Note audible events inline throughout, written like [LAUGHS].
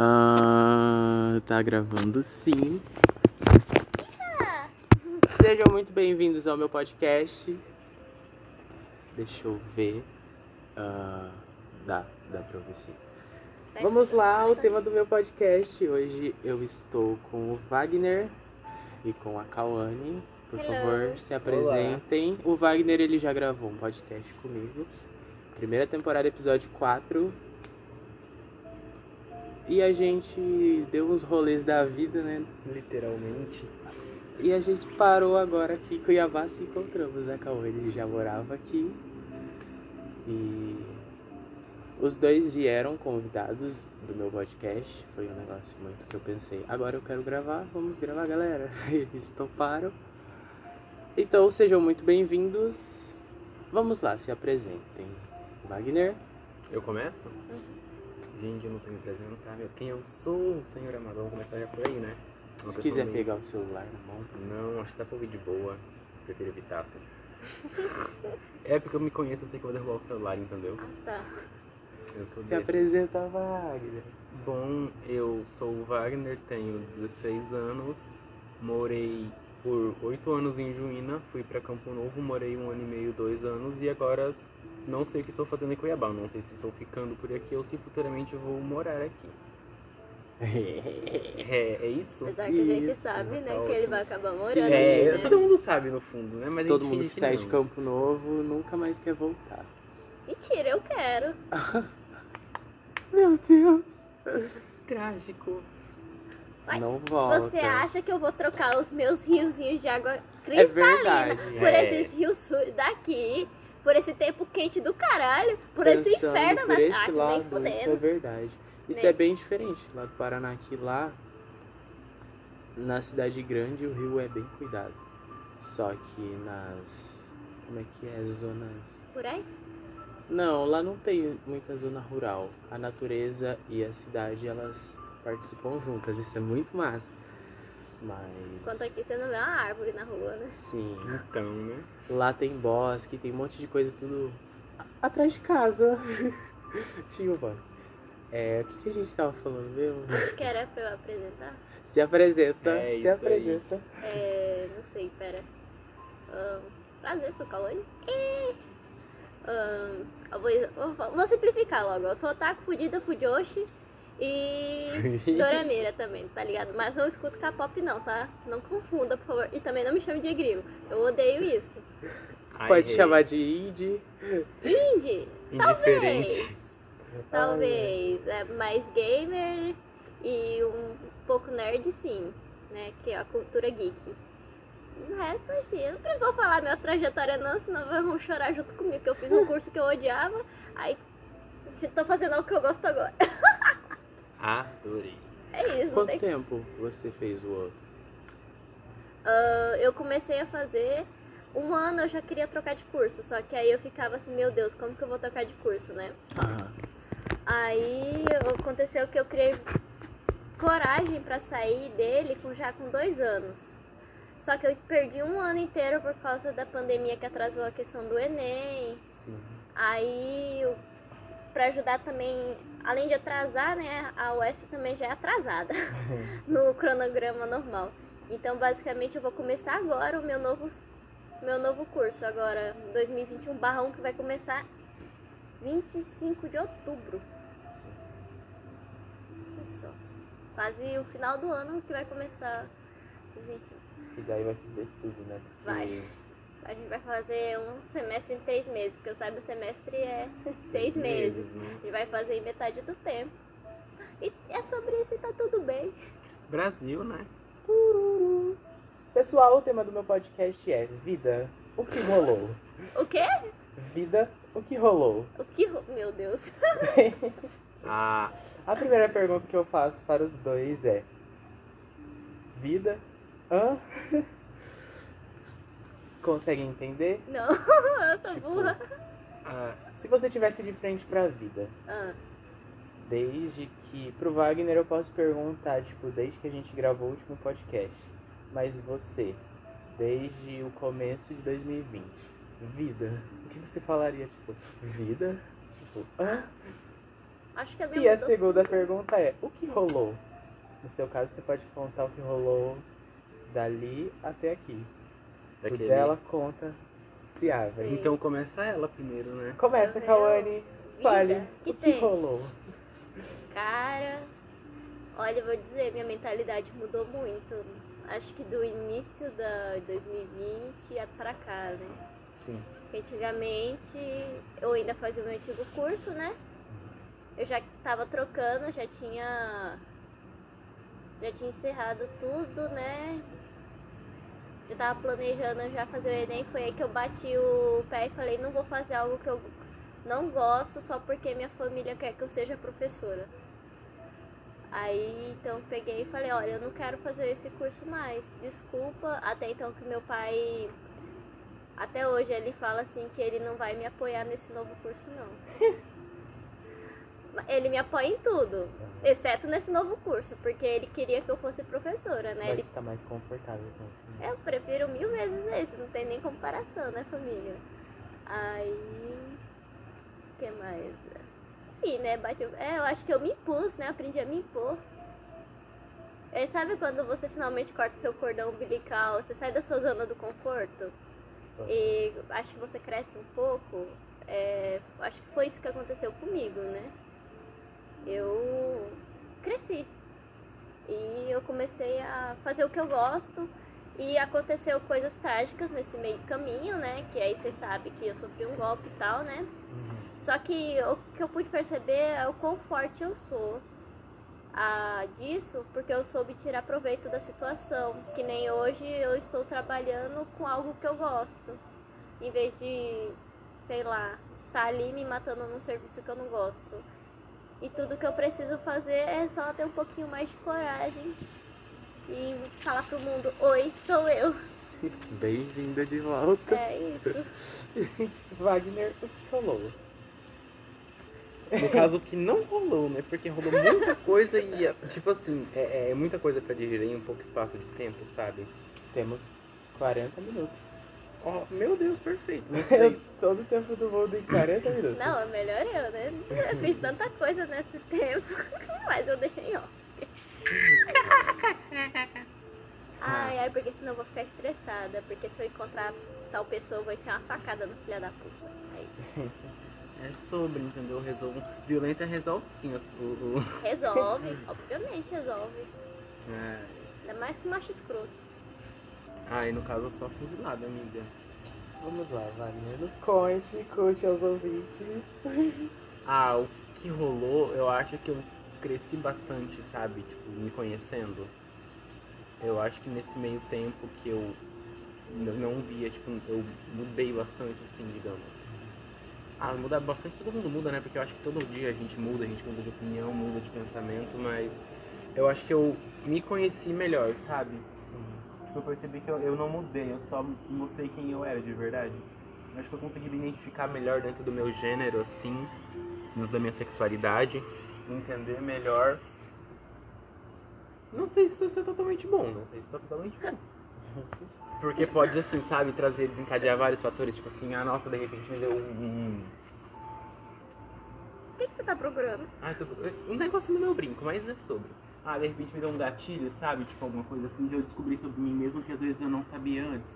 Ah, tá gravando sim. Sejam muito bem-vindos ao meu podcast. Deixa eu ver. Ah, dá, dá pra ouvir sim. Vamos lá, o tema do meu podcast. Hoje eu estou com o Wagner e com a Kawane. Por Hello. favor, se apresentem. O Wagner ele já gravou um podcast comigo. Primeira temporada, episódio 4. E a gente deu uns rolês da vida, né? Literalmente. E a gente parou agora aqui em Cuiabá se encontramos, né, Cauê? Ele já morava aqui. E os dois vieram convidados do meu podcast. Foi um negócio muito que eu pensei. Agora eu quero gravar, vamos gravar, galera. [LAUGHS] Eles toparam. Então sejam muito bem-vindos. Vamos lá, se apresentem. Wagner. Eu começo? Gente, eu não sei me apresentar, meu. Quem eu sou, senhor Amador? Vamos começar já por aí, né? Uma Se quiser meio- pegar o celular na mão. Não, acho que dá pra ouvir de boa. Prefiro evitar, assim. é porque eu me conheço, eu sei que eu vou derrubar o celular, entendeu? Ah, tá. Eu sou Se desse. apresenta, Wagner. Bom, eu sou o Wagner, tenho 16 anos, morei por 8 anos em Juína, fui pra Campo Novo, morei um ano e meio, dois anos e agora não sei o que estou fazendo em Cuiabá, não sei se estou ficando por aqui ou se futuramente eu vou morar aqui. [LAUGHS] É, é isso? Apesar que a gente Isso, sabe, né, tá que ele vai acabar morando Sim. É, aqui, né? todo mundo sabe no fundo, né? Mas a Todo mundo que sai de não. Campo Novo nunca mais quer voltar. Mentira, eu quero. [LAUGHS] Meu Deus. Trágico. Não volta. Você acha que eu vou trocar os meus riozinhos de água É cristalina verdade. por É. esses rios daqui, por esse tempo quente do caralho, por esse Pensando inferno por na esse ah, nem lado, isso é fudendo. verdade. Isso é bem diferente. Lá do Paraná, aqui lá, na cidade grande, o rio é bem cuidado. Só que nas. Como é que é? Zonas. Rurais? Não, lá não tem muita zona rural. A natureza e a cidade, elas participam juntas. Isso é muito massa. Mas. Enquanto aqui você não vê uma árvore na rua, né? Sim. Então, né? Lá tem bosque, tem um monte de coisa tudo atrás de casa. [LAUGHS] Tinha o bosque. É, o que, que a gente tava falando mesmo? Acho que era pra eu apresentar. Se apresenta, É se isso aí. apresenta. É, não sei, pera. Ahn, prazer, sou Cauane. É. Eu vou, vou- vou simplificar logo. Eu sou otaku, fudida, fujoshi e [LAUGHS] Dorameira também, tá ligado? Mas não escuto K-pop não, tá? Não confunda, por favor. E também não me chame de grilo. Eu odeio isso. Ai, Pode chamar de indie. Indie, Indiferente. talvez. É mais gamer e um pouco nerd, sim. Né? Que é a cultura geek. O resto, assim, eu não vou falar minha trajetória não, senão vão chorar junto comigo. Que eu fiz um [LAUGHS] curso que eu odiava, aí tô fazendo algo que eu gosto agora. [LAUGHS] Adorei. É isso, Quanto tem tempo você fez o outro? Ah, eu comecei a fazer um ano eu já queria trocar de curso, só que aí eu ficava assim, meu Deus, como que eu vou trocar de curso, né? Ah, Aí aconteceu que eu criei coragem pra sair dele com, já com dois anos. Só que eu perdi um ano inteiro por causa da pandemia que atrasou a questão do Enem. sim. Aí, eu- pra ajudar também, além de atrasar, né, a UF também já é atrasada [LAUGHS] no cronograma normal. Então, basicamente, eu vou começar agora o meu novo, meu novo curso, agora 2021/1, que vai começar 25 de outubro. Isso. Quase o final do ano que vai começar. Gente, E daí vai fazer tudo, né? Porque Vai. A gente vai fazer um semestre em três meses, porque eu saiba o semestre é seis meses. né? A gente vai fazer em metade do tempo. E é sobre isso e tá tudo bem. Brasil, né? Pessoal, o tema do meu podcast é Vida, o que rolou? O quê? Vida, o que rolou? O que. ro- Meu Deus. [LAUGHS] Ah, A primeira pergunta que eu faço para os dois é: Vida? Hã? Conseguem entender? Não, [LAUGHS] eu sou Tipo, burra. ah, Se você tivesse de frente para a vida, Ah, desde que. Pro Wagner eu posso perguntar, tipo, desde que a gente gravou o último podcast. Mas você, desde o começo de 2020, vida, o que você falaria? Tipo, vida? Tipo, hã? Acho que a minha E a mudou. segunda pergunta é: o que rolou? No seu caso, você pode contar o que rolou dali até aqui. O Daquele- dela conta se árvore. Sim. Então começa ela primeiro, né? Começa, Kawane. Fale. Que o que tem? rolou? Cara, olha, eu vou dizer, minha mentalidade mudou muito. Acho que do início da 2020 a pra cá, né? Sim. Porque antigamente eu ainda fazia meu antigo curso, né? Eu já tava trocando, já tinha. Já tinha encerrado tudo, né? Já tava planejando já fazer o Enem, foi aí que eu bati o pé e falei, não vou fazer algo que eu não gosto só porque minha família quer que eu seja professora. Aí então eu peguei e falei, olha, eu não quero fazer esse curso mais. Desculpa, até então que meu pai até hoje ele fala assim que ele não vai me apoiar nesse novo curso não. [LAUGHS] ele me apoia em tudo, exceto nesse novo curso, porque ele queria que eu fosse professora, né? Mas Ele tá mais confortável com isso. né? eu prefiro mil vezes esse, não tem nem comparação, né, família? Aí. O que mais? Sim, né? Bateu. É, eu acho que eu me impus, né? Aprendi a me impor. É, sabe quando você finalmente corta seu cordão umbilical, você sai da sua zona do conforto? E acho que você cresce um pouco. É, acho que foi isso que aconteceu comigo, né? Eu cresci. E eu comecei a fazer o que eu gosto. E aconteceu coisas trágicas nesse meio caminho, né? Que aí vocês sabem que eu sofri um golpe e tal, né? Uhum. Só que o que eu pude perceber é o quão forte eu sou ah, disso, porque eu soube tirar proveito da situação. Que nem hoje eu estou trabalhando com algo que eu gosto. Em vez de, sei lá, estar ali me matando num serviço que eu não gosto. E tudo que eu preciso fazer é só ter um pouquinho mais de coragem e falar pro mundo, oi, sou eu. [LAUGHS] Bem-vinda de volta. É isso. [LAUGHS] Wagner, o que rolou? No caso, o que não rolou, né? Porque rolou muita coisa e, tipo assim, é, é muita coisa pra digerir em um pouco espaço de tempo, sabe? Temos 40 minutos. Ó, meu Deus, perfeito. [LAUGHS] Todo o tempo do mundo em 40 minutos. Não, é melhor eu, né? Eu fiz tanta coisa nesse [LAUGHS] tempo, mas eu deixei ó. [LAUGHS] Ai, ai, porque senão eu vou ficar estressada. Porque se eu encontrar tal pessoa, eu vou enfiar uma facada no filho da puta. É isso. É sobre, entendeu? Resolvo. Violência resolve sim o. o- Resolve, obviamente resolve. É. Ainda mais que macho escroto. Ah, e no caso só fuzilada, amiga. Vamos lá, Wagner. Nos conte, conte aos ouvintes. [LAUGHS] Ah, o que rolou, eu acho que eu cresci bastante, sabe? Tipo, me conhecendo. Eu acho que nesse meio tempo que eu não via, tipo, eu mudei bastante, assim, digamos. Ah, muda bastante, todo mundo muda, né? Porque eu acho que todo dia a gente muda, a gente muda de opinião, muda de pensamento, mas eu acho que eu me conheci melhor, sabe? Sim. Tipo, eu percebi que eu, eu não mudei, eu só mostrei quem eu era de verdade. Eu acho que eu consegui me identificar melhor dentro do meu gênero, assim, dentro da minha sexualidade, entender melhor. Não sei se isso é totalmente bom, não sei se isso é totalmente bom. Porque pode, assim, sabe, trazer, desencadear vários fatores, tipo assim, ah, nossa, de repente me deu um. O que, que você tá procurando? Ah, tô... um negócio no meu brinco, mas é sobre. Ah, de repente me deu um gatilho, sabe? Tipo, alguma coisa assim, de eu descobrir sobre mim mesmo que às vezes eu não sabia antes.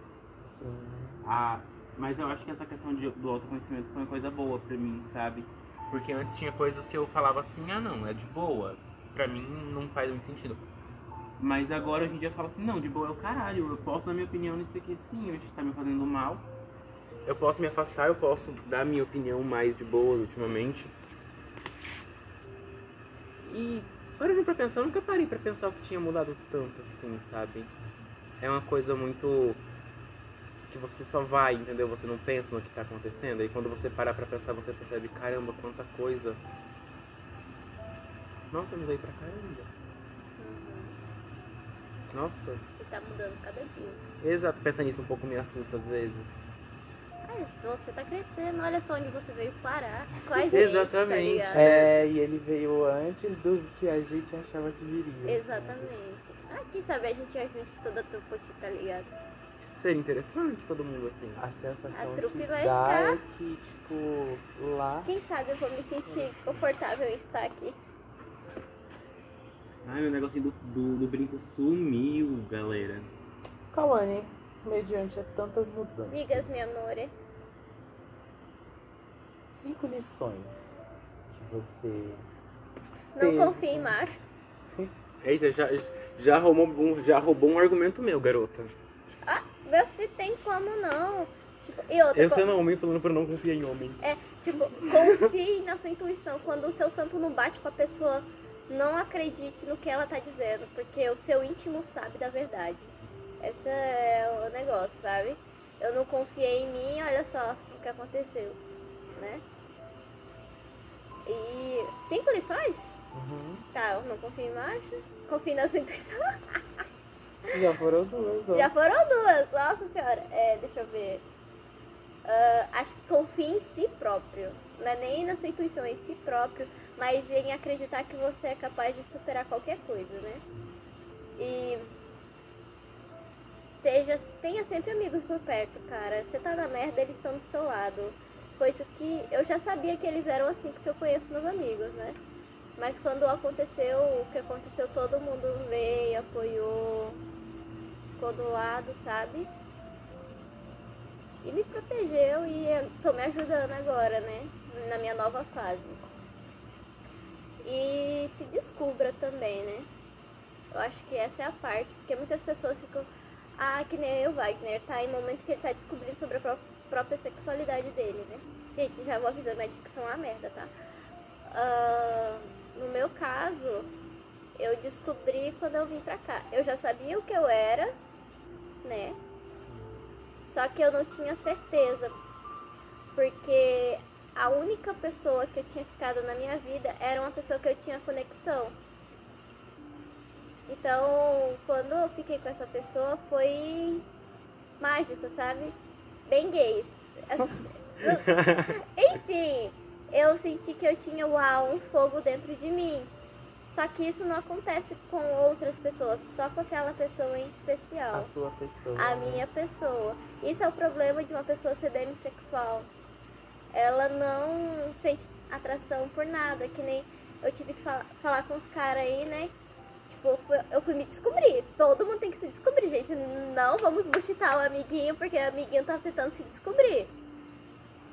Sim. Ah, mas eu acho que essa questão de, do autoconhecimento foi uma coisa boa pra mim, sabe? Porque antes tinha coisas que eu falava assim, ah não, é de boa. Pra mim não faz muito sentido. Mas agora hoje em dia eu falo assim, não, de boa é o caralho. Eu posso dar minha opinião nisso aqui sim, hoje tá me fazendo mal. Eu posso me afastar, eu posso dar minha opinião mais de boa ultimamente. E parando pra pensar, eu nunca parei pra pensar o que tinha mudado tanto assim, sabe? É uma coisa muito que você só vai, entendeu? Você não pensa no que tá acontecendo. E quando você parar pra pensar, você percebe, caramba, quanta coisa. Nossa, eu mudei pra caramba. Nossa. Que tá mudando cada dia. Exato, pensar nisso um pouco me assusta às vezes. Ah, se você tá crescendo, olha só onde você veio parar. Com a gente, Exatamente. Tá? É, e ele veio antes dos que a gente achava que viria. Exatamente. Ah, quem sabe a gente ajude toda a trupa aqui, tá ligado? Seria interessante todo mundo aqui. A sensação A trupe que vai dá ficar- é que, tipo, lá. Quem sabe eu vou me sentir confortável em estar aqui. Ai, meu negocinho do, do, do brinco sumiu, galera. Kawane, mediante a tantas mudanças. Digas, meu amor. Cinco lições que você. Não Teve. confie em macho. Eita, já, já, roubou, um, já roubou um argumento meu, garota. Meu filho tem como não. Tipo, e outra, Eu co- sendo homem falando pra não confiar em homem. É, tipo, confie na sua intuição. Quando o seu santo não bate com a pessoa, não acredite no que ela tá dizendo, porque o seu íntimo sabe da verdade. Esse é o negócio, sabe? Eu não confiei em mim, olha só o que aconteceu, né? E cinco lições? Uhum. Tá, eu não confio em macho, confio na sua intuição. [LAUGHS] Já foram duas, ó. Já foram duas, nossa senhora. É, deixa eu ver. Ah, acho que confie em si próprio. Não é nem na sua intuição, é em si próprio, mas em acreditar que você é capaz de superar qualquer coisa, né? E esteja, tenha sempre amigos por perto, cara. Você tá na merda, eles estão do seu lado. Foi isso que eu já sabia que eles eram assim, porque eu conheço meus amigos, né? Mas quando aconteceu o que aconteceu, todo mundo veio, apoiou, ficou do lado, sabe? E me protegeu e tô me ajudando agora, né? Na minha nova fase. E se descubra também, né? Eu acho que essa é a parte, porque muitas pessoas ficam. Ah, que nem o Wagner, tá em momento que ele tá descobrindo sobre a pró- própria sexualidade dele, né? Gente, já vou avisando, minha dicção é uma merda, tá? Ah, no meu caso, eu descobri quando eu vim pra cá. Eu já sabia o que eu era, né? Só que eu não tinha certeza. Porque a única pessoa que eu tinha ficado na minha vida era uma pessoa que eu tinha conexão. Então, quando eu fiquei com essa pessoa, foi mágico, sabe? Bem gay. [LAUGHS] Enfim, eu senti que eu tinha, uau, um fogo dentro de mim. Só que isso não acontece com outras pessoas, só com aquela pessoa em especial A sua pessoa. a né? minha pessoa. Isso é o problema de uma pessoa ser demissexual. Ela não sente atração por nada, que nem eu tive que fala- falar com os caras aí, né? Tipo, eu fui, me descobrir. Todo mundo tem que se descobrir, gente. Não vamos buchitar o amiguinho, porque o amiguinho tá tentando se descobrir.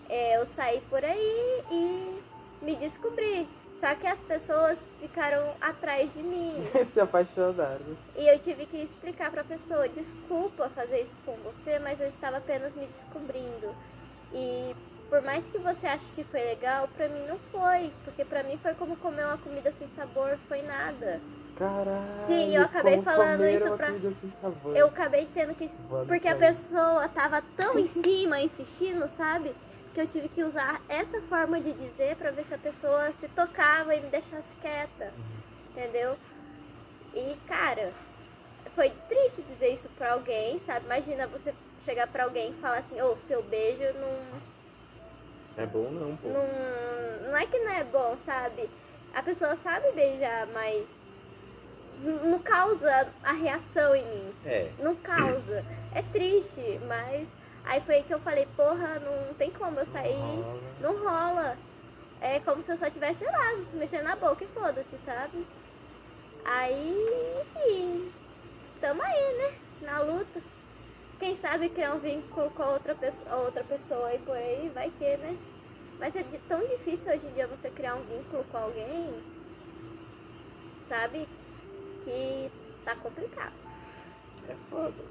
É, eu saí por aí e me descobri. Só que as pessoas ficaram atrás de mim. [LAUGHS] Se apaixonaram. E eu tive que explicar pra pessoa, desculpa fazer isso com você, mas eu estava apenas me descobrindo. E por mais que você ache que foi legal, pra mim não foi, porque pra mim foi como comer uma comida sem sabor, foi nada. Caralho. Sim, eu acabei falando isso pra-. Eu acabei tendo que porque a pessoa tava tão em cima, insistindo, sabe? Que eu tive que usar essa forma de dizer pra ver se a pessoa se tocava e me deixasse quieta. Entendeu? E, cara, foi triste dizer isso pra alguém, sabe? Imagina você chegar pra alguém e falar assim, ô, seu beijo não, É bom não, pô. não. Não é que não é bom, sabe? A pessoa sabe beijar, mas não causa a reação em mim É. não causa. É triste, mas aí foi aí que eu falei, porra, não tem como eu sair, Rola. não rola. É como se eu só tivesse, sei lá, mexendo na boca e foda-se, sabe? Aí, enfim, tamo aí, né? Na luta. Quem sabe criar um vínculo com outra pessoa, outra pessoa e por aí, vai que, né? Mas é tão difícil hoje em dia você criar um vínculo com alguém, sabe? Que tá complicado. É foda.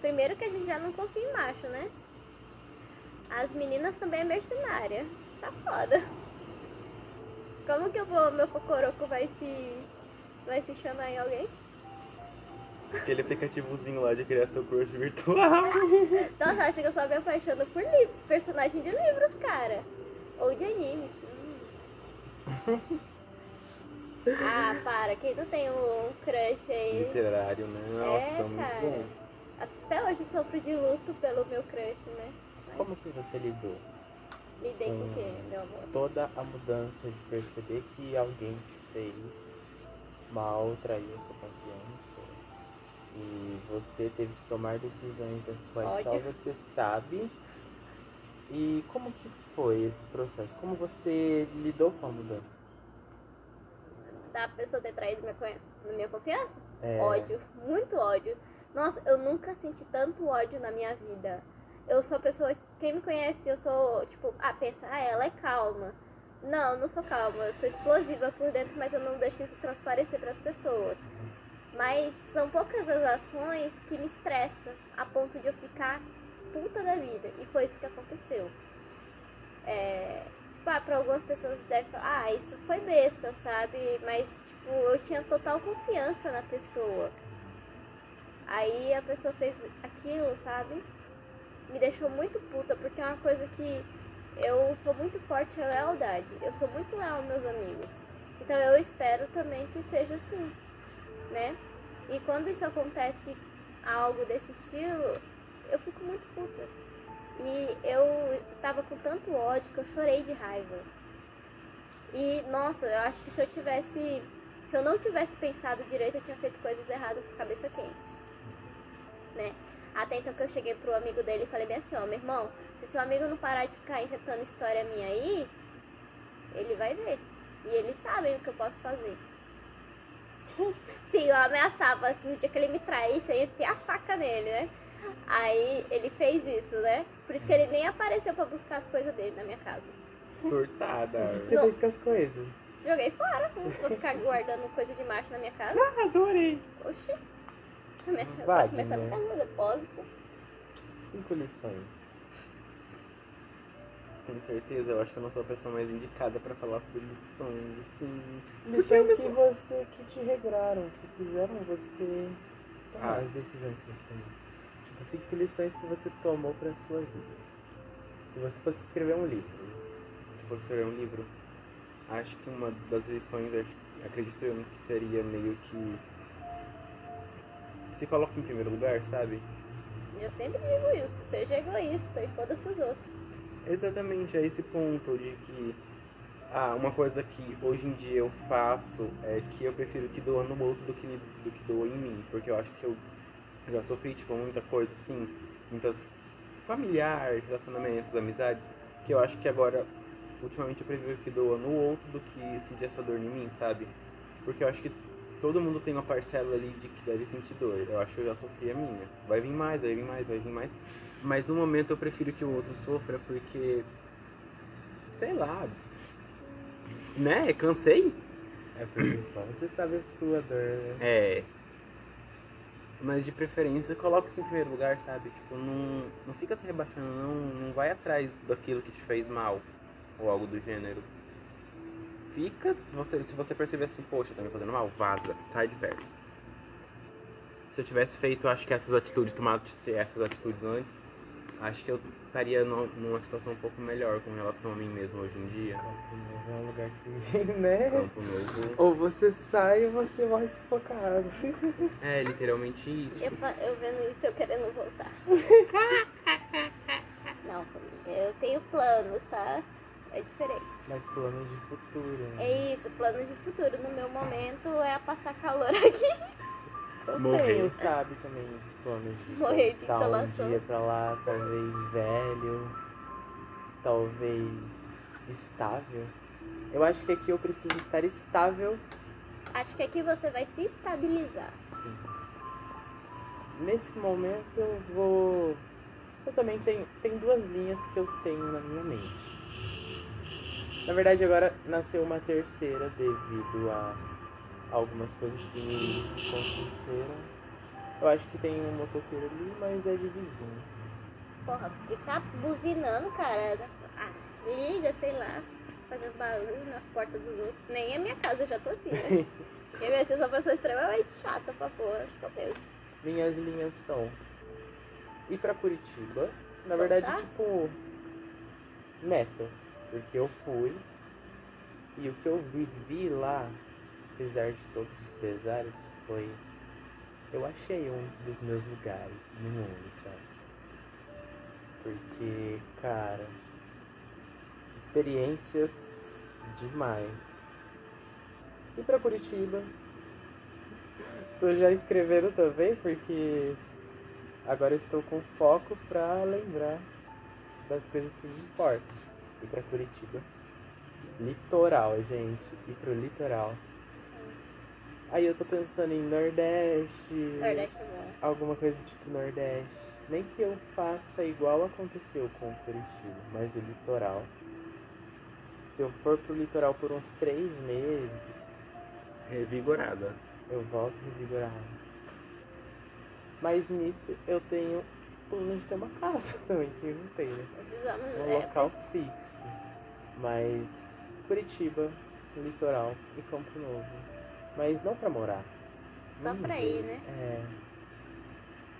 Primeiro que a gente já não confia em macho, né? As meninas também é mercenária. Tá foda. Como que eu vou, meu cocoroco vai se. vai se chamar em alguém? Aquele aplicativozinho lá de criar seu crush virtual. [LAUGHS] Nossa, acho que eu só me apaixono por personagem de livros, cara. Ou de animes. Hum. [LAUGHS] ah, para, quem não tem um crush aí? Literário, né? Nossa, É, muito cara. bom. Até hoje sofro de luto pelo meu crush, né? Mas Como que você lidou? lidei com o quê, meu amor? Toda a mudança de perceber que alguém te fez mal, traiu sua confiança E você teve que tomar decisões das quais só Ódio. você sabe. E como que foi esse processo? Como você lidou com a mudança? Da pessoa ter traído minha, minha confiança? É, Ódio, muito ódio. Nossa, eu nunca senti tanto ódio na minha vida. Eu sou a pessoa, quem me conhece, eu sou, tipo, ah, pensa, ah, ela é calma. Não, eu não sou calma, eu sou explosiva por dentro, mas eu não deixo isso transparecer para as pessoas. Mas são poucas as ações que me estressam a ponto de eu ficar puta da vida. E foi isso que aconteceu. É, pra algumas pessoas deve falar, ah, isso foi besta, sabe? Mas, tipo, eu tinha total confiança na pessoa. Aí a pessoa fez aquilo, sabe? Me deixou muito puta, porque é uma coisa que eu sou muito forte em lealdade. Eu sou muito leal aos meus amigos. Então eu espero também que seja assim, né? E quando isso acontece algo desse estilo, eu fico muito puta. E eu tava com tanto ódio que eu chorei de raiva. E nossa, eu acho que se eu tivesse. Se eu não tivesse pensado direito, eu tinha feito coisas erradas com cabeça quente. Né? Até então que eu cheguei pro amigo dele e falei bem assim, ó, meu irmão, se seu amigo não parar de ficar inventando história minha aí, ele vai ver. E eles sabem o que eu posso fazer. [LAUGHS] Sim, eu ameaçava que no dia que ele me traísse, eu ia enfiar a faca nele, né? Aí ele fez isso, né? Por isso que ele nem apareceu pra buscar as coisas dele na minha casa. Surtada. Você Não. fez com as coisas? Joguei fora, não vou ficar guardando coisa de macho na minha casa. Ah, adorei! Oxi. A minha casa Vai, vai começar a né? ficar no depósito. Cinco lições. Tenho certeza, eu acho que eu não sou a pessoa mais indicada pra falar sobre lições, assim. Lições que você, que te regraram, que fizeram você tomar Ah. as decisões que você tomou. Cinco lições que você tomou pra sua vida. Se você fosse escrever um livro. Se fosse ler um livro, acho que uma das lições, ac- acredito eu, que seria meio que. Se coloca em primeiro lugar, sabe? Eu sempre digo isso, seja egoísta e foda-se os outros. Exatamente, é esse ponto de que ah, uma coisa que hoje em dia eu faço é que eu prefiro que doa no outro do que, do que doa em mim, porque eu acho que eu já sofri tipo, muita coisa assim, muitas familiares, relacionamentos, amizades, que eu acho que agora, ultimamente eu prefiro que doa no outro do que sentir essa dor em mim, sabe? Porque eu acho que todo mundo tem uma parcela ali de que deve sentir dor. Eu acho que eu já sofri a minha. Vai vir mais, vai vir mais, vai vir mais. Mas no momento eu prefiro que o outro sofra porque. Sei lá. Né? Cansei? É porque só você sabe a sua dor, né? É. Mas de preferência coloca isso em primeiro lugar, sabe? Tipo, não, não fica se rebaixando, não, não vai atrás daquilo que te fez mal. Ou algo do gênero. Fica, você, se você perceber assim, poxa, tá me fazendo mal, vaza, sai de perto. Se eu tivesse feito, acho que essas atitudes, tomado essas atitudes antes, acho que eu estaria nu- numa situação um pouco melhor com relação a mim mesmo hoje em dia. Campo Novo é um lugar que, [LAUGHS] né? Campo Novo. Ou você sai ou você morre sufocado. [LAUGHS] É literalmente isso. Eu, eu vendo isso, eu querendo voltar. [LAUGHS] Não, eu tenho planos, tá? É diferente. Mas planos de futuro. né? É isso, planos de futuro. No meu momento é passar calor aqui. Eu Morrer. tenho, sabe, também planos de Morrer de voltar um insolação. dia pra lá, talvez velho, talvez estável. Eu acho que aqui eu preciso estar estável, Acho que aqui você vai se estabilizar. sim. Nesse momento eu vou. Eu também tenho. Tem duas linhas que eu tenho na minha mente. Na verdade agora nasceu uma terceira devido a algumas coisas que me aconteceram. Eu acho que tem um motoqueiro ali, mas é de vizinho. Porra, ficar buzinando, cara. Ah, liga, sei lá. Fazendo barulho nas portas dos outros. Nem a minha casa, eu já tô assim, né? [LAUGHS] Eu ia ser uma pessoa extremamente chata pra porra, só mesmo. Minhas linhas são ir pra Curitiba. Na verdade, tipo, metas. Porque eu fui e o que eu vivi lá, apesar de todos os pesares, foi. Eu achei um dos meus lugares no mundo, sabe? Porque, cara, experiências demais. Ir pra Curitiba, [LAUGHS] tô já escrevendo também porque agora estou com foco pra lembrar das coisas que me importam. Ir pra Curitiba. Litoral, gente. Ir pro litoral. Aí eu tô pensando em Nordeste. Nordeste é. Alguma coisa tipo Nordeste. Nem que eu faça igual aconteceu com Curitiba, mas o litoral. Se eu for pro litoral por uns três meses, Revigorada. eu volto revigorado. Mas nisso eu tenho plano de ter uma casa [LAUGHS] também, que não tem, né? Um é, local fixo. Mas Curitiba, litoral e Campo Novo. Mas não pra morar. Só Não pra me ir, né? É.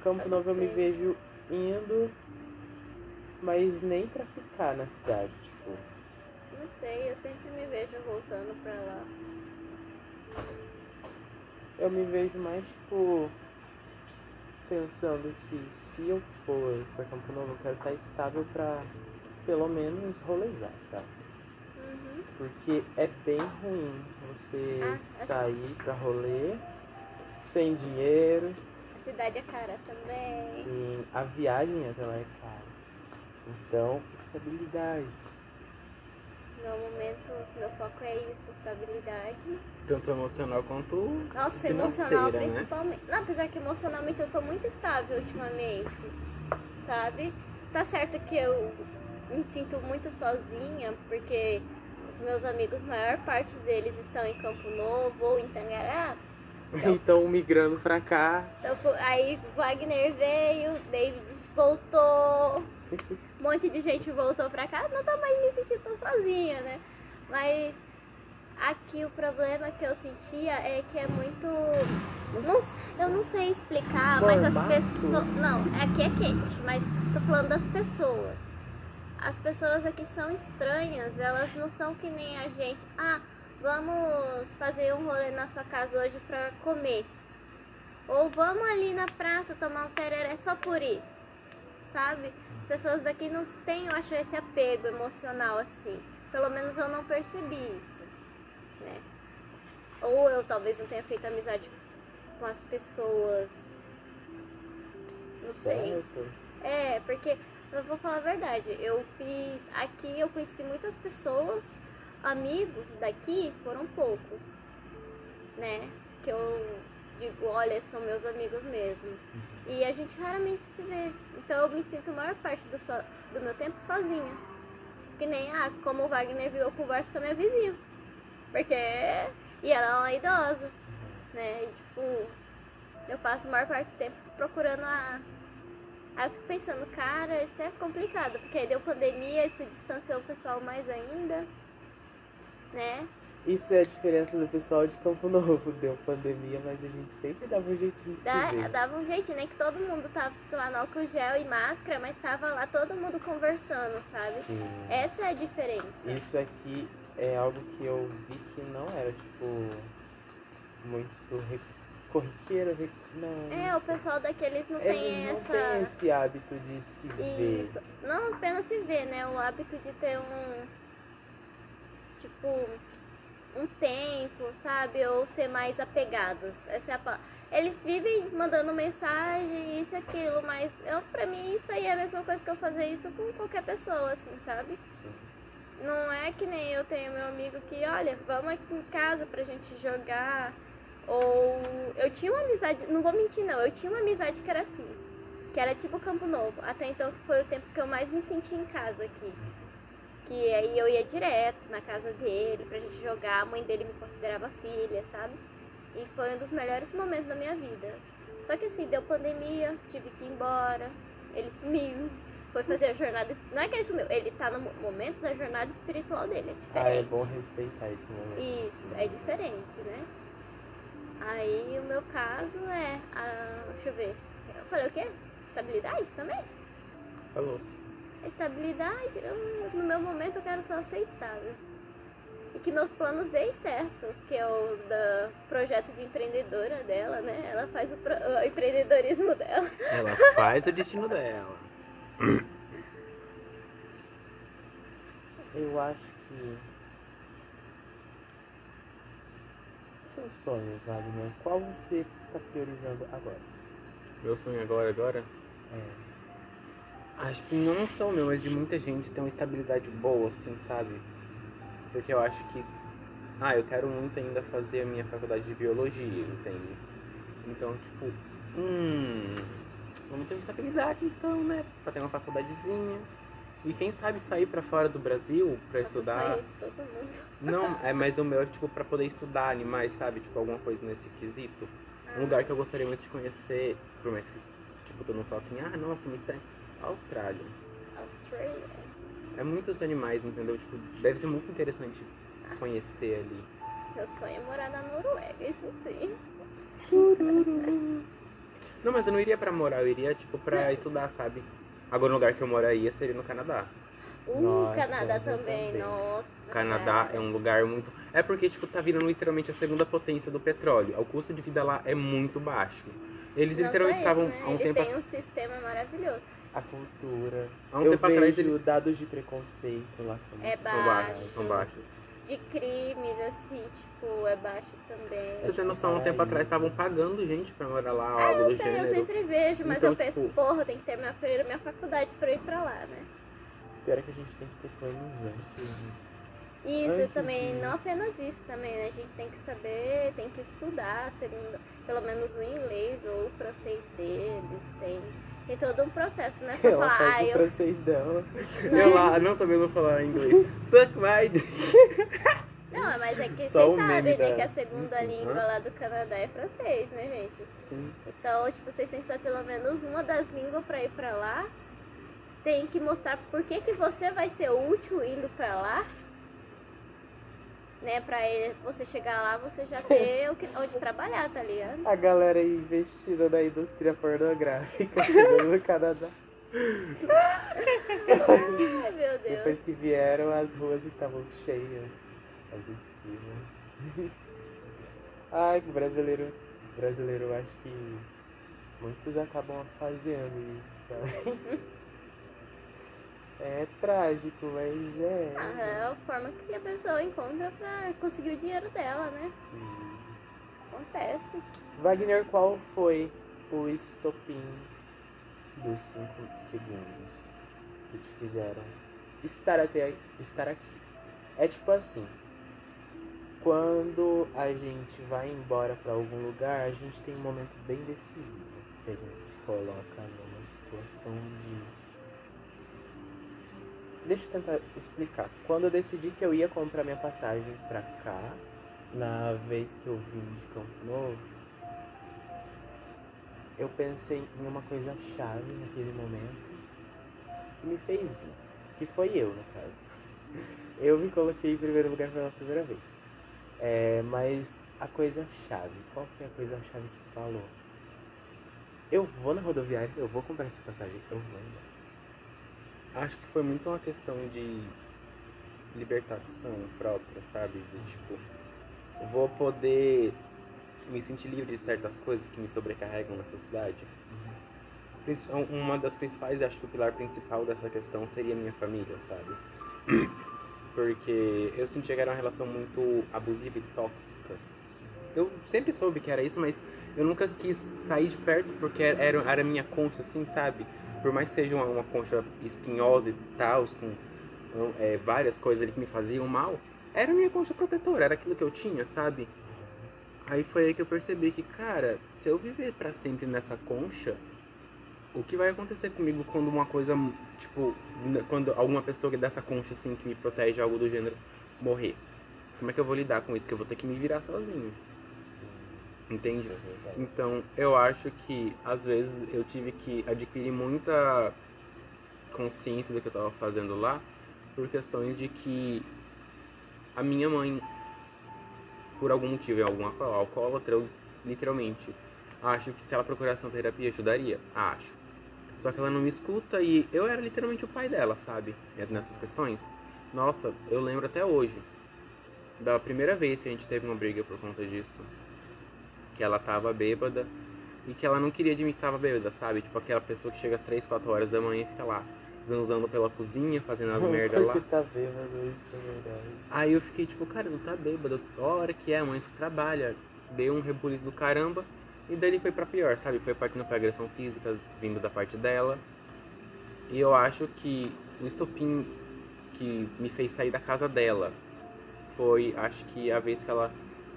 Campo Eu Novo eu me vejo indo, mas nem pra ficar na cidade, tipo. Não sei, eu sempre me vejo voltando pra lá. Eu me vejo mais, tipo, pensando que se eu for pra Campo Novo, eu quero estar estável pra pelo menos rolezar, sabe? Porque é bem ruim você Ah, essa- sair pra rolê sem dinheiro. A cidade é cara também. Sim, a viagem até lá é cara. Então, estabilidade. No momento, meu foco é isso, estabilidade. Tanto emocional quanto Nossa, emocional né? principalmente. Não, apesar que emocionalmente eu tô muito estável ultimamente, sabe? Tá certo que eu me sinto muito sozinha, porque os meus amigos, a maior parte deles estão em Campo Novo ou em Tangará. [LAUGHS] Então, migrando pra cá. Então, aí Wagner veio, David voltou, um [LAUGHS] monte de gente voltou pra cá, não tô mais me sentindo tão sozinha, né? Mas aqui o problema que eu sentia é que é muito. não eu não sei explicar, mas as pessoas. Não, aqui é quente, mas tô falando das pessoas. As pessoas aqui são estranhas, elas não são que nem a gente. Ah, vamos fazer um rolê na sua casa hoje pra comer. Ou vamos ali na praça tomar um tereré só por ir. Sabe? As pessoas daqui não têm, eu acho, esse apego emocional assim. Pelo menos eu não percebi isso. Né? Ou eu talvez não tenha feito amizade com as pessoas. Não sei. Certo. É, porque eu vou falar a verdade, eu fiz. Aqui eu conheci muitas pessoas, amigos daqui foram poucos, né? Que eu digo, olha, são meus amigos mesmo. E a gente raramente se vê. Então eu me sinto a maior parte do, so- do meu tempo sozinha. Que nem, ah, como o Wagner viu, eu converso com a minha vizinha. Porque. E ela é uma idosa, né? E tipo, eu passo a maior parte do tempo procurando a. Aí eu fico pensando, cara, isso é complicado, porque aí deu pandemia, se distanciou o pessoal mais ainda, né? Isso é a diferença do pessoal de Campo Novo. Deu pandemia, mas a gente sempre dava um jeitinho de Dá, se ver. dava um jeito, nem que todo mundo tava, lá, no álcool gel e máscara, mas tava lá todo mundo conversando, sabe? Sim. Essa é a diferença. Isso aqui é algo que eu vi que não era, tipo, muito corriqueiro. Não. É, o pessoal daqueles não Eles tem não essa. têm esse hábito de se ver. Isso. Não apenas se ver, né? O hábito de ter um. Tipo. Um tempo, sabe? Ou ser mais apegados. Essa é a Eles vivem mandando mensagem, isso e aquilo, mas eu, pra mim isso aí é a mesma coisa que eu fazer isso com qualquer pessoa, assim, sabe? Não é que nem eu tenho meu amigo que, olha, vamos aqui em casa pra gente jogar. Ou eu tinha uma amizade, não vou mentir não, eu tinha uma amizade que era assim, que era tipo Campo Novo. Até então que foi o tempo que eu mais me senti em casa aqui. Que aí eu ia direto na casa dele pra gente jogar, a mãe dele me considerava filha, sabe? E foi um dos melhores momentos da minha vida. Só que assim, deu pandemia, tive que ir embora, ele sumiu, foi fazer a jornada. Não é que ele sumiu, ele tá no mo- momento da jornada espiritual dele, é diferente. Ah, é bom respeitar esse momento. Isso, é diferente, né? Aí o meu caso é. A, deixa eu ver. Eu falei o quê? Estabilidade também? falou. Estabilidade, eu, no meu momento eu quero só ser estável. E que meus planos deem certo, que é o da projeto de empreendedora dela, né? Ela faz o, pro- o empreendedorismo dela. Ela faz o destino dela. Eu acho que. Sei seus sonhos, Wagner? Qual você tá priorizando agora? Meu sonho agora, agora? É. Acho que não só o meu, mas de muita gente ter uma estabilidade boa, assim, sabe? Porque eu acho que. Ah, eu quero muito ainda fazer a minha faculdade de biologia, entende? Então, tipo, hum. Vamos ter uma estabilidade então, né? Pra ter uma faculdadezinha. E quem sabe sair pra fora do Brasil pra Faço estudar. Não, [LAUGHS] é mais o meu, tipo, pra poder estudar animais, sabe? Tipo, alguma coisa nesse quesito. Um lugar que eu gostaria muito de conhecer, por mais que, tipo, todo mundo fala assim, ah, nossa, mas tem Austrália. Austrália. É muitos animais, entendeu? Tipo, deve ser muito interessante conhecer ali. Meu sonho é morar na Noruega, isso sim. Não, mas eu não iria pra morar, eu iria, tipo, pra estudar, sabe? Agora, o lugar que eu moraria seria no Canadá. Uh, Nossa, Canadá também, também. nossa. Canadá cara. é um lugar muito. É porque, tipo, tá virando literalmente a segunda potência do petróleo. O custo de vida lá é muito baixo. Eles Não literalmente só isso, estavam né? há um Eles tempo. têm um sistema maravilhoso. A cultura. Há um eu tempo vejo atrás eles dados de preconceito lá são É muito são baixos, baixo. são baixos. De crimes, assim, tipo, é baixo também. Você tem noção, há um tempo atrás estavam pagando gente pra morar lá, Ah, algo eu do sei, eu gênero. sempre vejo, mas Então, eu penso, tipo- porra, tem que ter minha, minha faculdade pra eu ir pra lá, né? Pior é que a gente tem que ter planos antes. né? Isso, Antes também, de- não apenas isso também, né? A gente tem que saber, tem que estudar, segundo, pelo menos o inglês ou o francês deles, tem, tem todo um processo, não é só Ela falar, ah, eu, francês dela. [LAUGHS] Não Eu lá, não sabendo falar inglês. [LAUGHS] Suck my [LAUGHS] Não, mas é que Só vocês sabem, né, da- que a segunda língua lá do Canadá é francês, né, gente? Sim. Então, tipo, vocês têm que saber pelo menos uma das línguas pra ir pra lá. Tem que mostrar por que, que você vai ser útil indo pra lá. Né, pra ele, você chegar lá, você já [LAUGHS] ter o que, onde trabalhar, tá ligado? A galera aí investida na indústria pornográfica [LAUGHS] chegando no Canadá. Ai, meu Deus. Depois que vieram, as ruas estavam cheias. As esquinas. Ai, que brasileiro. Brasileiro, eu acho que muitos acabam fazendo isso, sabe? [LAUGHS] É trágico, mas é. Ah, é a forma que a pessoa encontra pra conseguir o dinheiro dela, né? Sim. Acontece. Wagner, qual foi o estopim dos 5 segundos que te fizeram estar até estar aqui? É tipo assim, quando a gente vai embora pra algum lugar, a gente tem um momento bem decisivo, que a gente se coloca numa situação de Deixa eu tentar explicar. Quando eu decidi que eu ia comprar minha passagem pra cá, na vez que eu vim de Campo Novo, eu pensei em uma coisa chave naquele momento que me fez vir. Que foi eu, no caso. Eu me coloquei em primeiro lugar pela primeira vez. É, mas a coisa chave, qual que é a coisa chave que falou? Eu vou na rodoviária, eu vou comprar essa passagem, eu vou embora. Acho que foi muito uma questão de libertação própria, sabe? De tipo, vou poder me sentir livre de certas coisas que me sobrecarregam nessa cidade. Uma das principais, acho que o pilar principal dessa questão seria a minha família, sabe? [COUGHS] Porque eu sentia que era uma relação muito abusiva e tóxica. Eu sempre soube que era isso, mas eu nunca quis sair de perto porque era, era minha concha, assim, sabe? Por mais que seja uma, uma concha espinhosa e tal, com é, várias coisas ali que me faziam mal, era minha concha protetora, era aquilo que eu tinha, sabe? Aí foi aí que eu percebi que, cara, se eu viver pra sempre nessa concha, o que vai acontecer comigo quando uma coisa, tipo, quando alguma pessoa dessa concha, assim, que me protege, algo do gênero, morrer? Como é que eu vou lidar com isso? Que eu vou ter que me virar sozinho, entende? Então, eu acho que às vezes eu tive que adquirir muita consciência do que eu estava fazendo lá, por questões de que a minha mãe, por algum motivo, é alguma alcoólatra, eu literalmente acho que se ela procurasse uma terapia ajudaria. Acho. Só que ela não me escuta e eu era literalmente o pai dela, sabe? Nessas questões. Nossa, eu lembro até hoje da primeira vez que a gente teve uma briga por conta disso que ela tava bêbada e que ela não queria admitir que tava bêbada, sabe? Tipo aquela pessoa que chega 3, 4 horas da manhã e fica lá, zanzando pela cozinha, fazendo as merda lá. Tá bêbado, isso é verdade. Aí eu fiquei tipo, cara, não tá bêbado, a hora que é, mãe, tu trabalha. deu um rebuliço do caramba. E daí ele foi pra pior, sabe? Foi partindo pra agressão física, vindo da parte dela. E eu acho que o estopim que me fez sair da casa dela foi, acho que a vez que ela.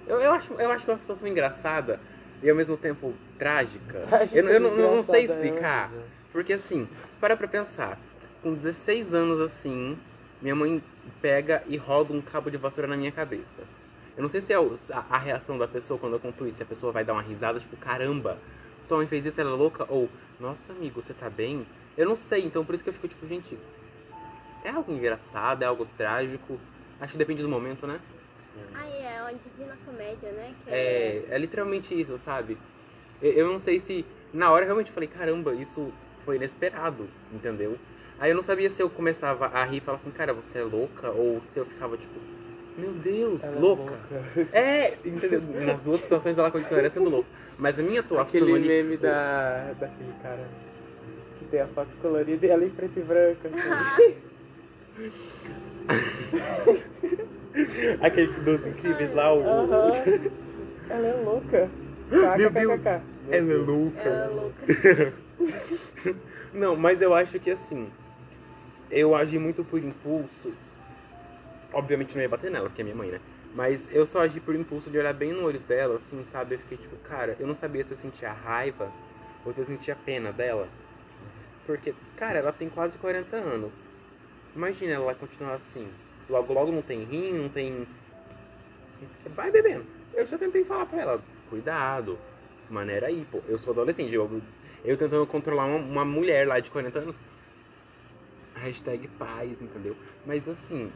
Eu, eu, acho, eu acho que é uma situação engraçada e ao mesmo tempo trágica. [LAUGHS] Trágica eu, eu não, sei engraçada, explicar. né? Porque assim, para pra pensar, com 16 anos assim, minha mãe pega e roda um cabo de vassoura na minha cabeça. Eu não sei se é a, a reação da pessoa quando eu conto isso, se a pessoa vai dar uma risada, tipo, caramba, tua mãe fez isso, ela é louca, ou, nossa amigo, você tá bem? Eu não sei, então por isso que eu fico tipo, gente, é algo engraçado, é algo trágico, acho que depende do momento, né? Aí é uma divina comédia, né? Que É, é literalmente isso, sabe? Eu, eu não sei se. Na hora eu realmente falei, caramba, isso foi inesperado, entendeu? Aí eu não sabia se eu começava a rir e falava assim, cara, você é louca? Ou se eu ficava tipo, meu Deus, Ela é louca. É, entendeu? Nas duas situações ela continuaria sendo louca. Mas a minha atuação Aquele ali. meme da, daquele cara que tem a foto colorida e ela em preto e branco. [LAUGHS] [LAUGHS] [LAUGHS] Aquele dos incríveis lá, o. Ela é louca. Meu Deus. Ela é louca. Ela é louca. [LAUGHS] Não, mas eu acho que assim, eu agi muito por impulso. Obviamente não ia bater nela, porque é minha mãe, né? Mas eu só agi por impulso de olhar bem no olho dela, assim, sabe? Eu fiquei tipo, cara, eu não sabia se eu sentia raiva ou se eu sentia pena dela. Porque, cara, ela tem quase 40 anos. Imagina ela continuar assim. Logo, logo não tem rim, não tem. Vai bebendo. Eu já tentei falar pra ela, cuidado, maneira aí, pô. Eu sou adolescente, eu, eu tentando controlar uma, uma mulher lá de 40 anos. Hashtag paz, entendeu? Mas assim.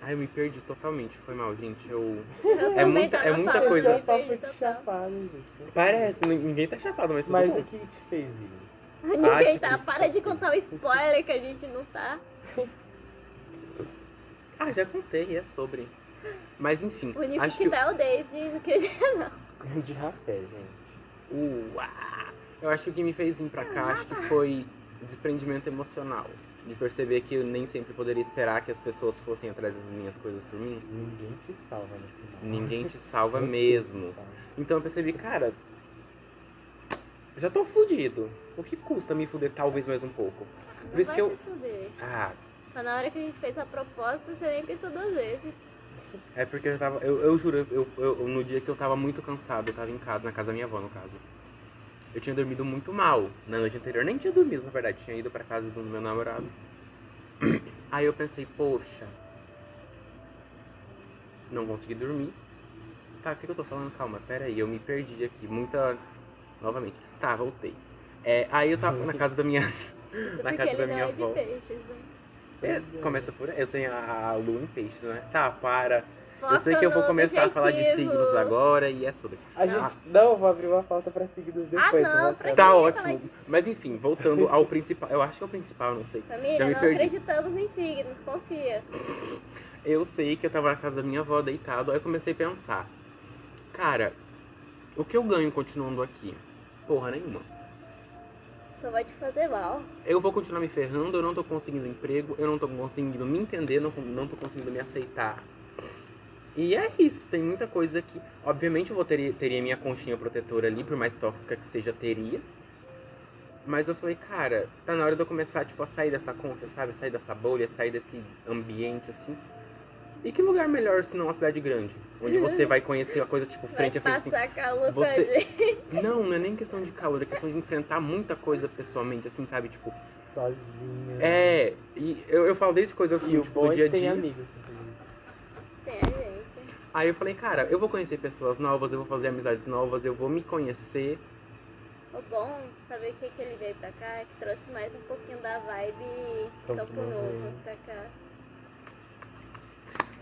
Ai, eu me perdi totalmente. Foi mal, gente. Eu. Eu É muita- é muita coisa. Eu papo de chapado, gente. Parece, nin- ninguém tá chapado, mas tudo Mas bom. o que te fez ir? Ninguém Acho tá. que- Para de contar o spoiler que a gente não tá. [LAUGHS] Ah, já contei, é sobre. Mas enfim, O único acho que que. dá é o David, que não. [LAUGHS] De rapé, gente. Uá! Eu acho que o que me fez vir pra cá, acho que foi desprendimento emocional. De perceber que eu nem sempre poderia esperar que as pessoas fossem atrás das minhas coisas por mim. Ninguém te salva no final. Ninguém te salva mesmo. te salva. Então eu percebi, cara, já tô fudido. O que custa me fuder talvez mais um pouco? Por Não isso vai que eu. se fuder. Ah, Mas na hora que a gente fez a proposta, você nem pensou duas vezes. é porque eu tava. Eu, eu juro, eu, eu- no dia que eu tava muito cansado, eu tava em casa, na casa da minha avó, no caso. Eu tinha dormido muito mal na noite anterior. Nem tinha dormido, na verdade. Tinha ido pra casa do meu namorado. [CLEARS THROAT] Aí eu pensei, poxa. Não consegui dormir. Tá, o que, que eu tô falando? Calma, pera aí, eu me perdi aqui. Muita. Novamente. Tá, voltei. É, aí eu tava na [LAUGHS] casa da minha. Isso na casa da minha é de avó. peixes, né? É, começa por aí. Eu tenho a, a lua em peixes, né? Tá, para. Foca Eu sei que eu vou começar a falar de signos agora e é sobre. A gente. Não, eu vou abrir uma pauta pra seguidos depois. Ah, não, pra Tá ótimo. Mas enfim, voltando ao principal. Eu acho que é o principal, não sei. Família, Já me não perdi. acreditamos em signos, confia. Eu sei que eu tava na casa da minha avó deitado, aí eu comecei a pensar. Cara, o que eu ganho continuando aqui? Porra nenhuma. Só vai te fazer mal. Eu vou continuar me ferrando, eu não tô conseguindo emprego, eu não tô conseguindo me entender, não, não tô conseguindo me aceitar. E é isso, tem muita coisa que. Obviamente eu vou ter, teria minha conchinha protetora ali, por mais tóxica que seja, teria. Mas eu falei, cara, tá na hora de eu começar, tipo, a sair dessa concha, sabe? Sair dessa bolha, sair desse ambiente, assim. E que lugar melhor se não uma cidade grande? Onde [LAUGHS] você vai conhecer a coisa, tipo, frente vai a frente, assim. passar calor Você- pra gente. Não, não é nem questão de calor, é questão de enfrentar muita coisa pessoalmente, assim, sabe? Tipo, Sozinha. é. E eu, eu falo desde coisa E assim, o tipo, bom do é dia a que tem dia. amigos. inclusive. Tem a gente. Aí eu falei, cara, eu vou conhecer pessoas novas, eu vou fazer amizades novas, eu vou me conhecer. O bom, saber o que, que ele veio pra cá, é que trouxe mais um pouquinho da vibe Campo Novo. Novo pra cá.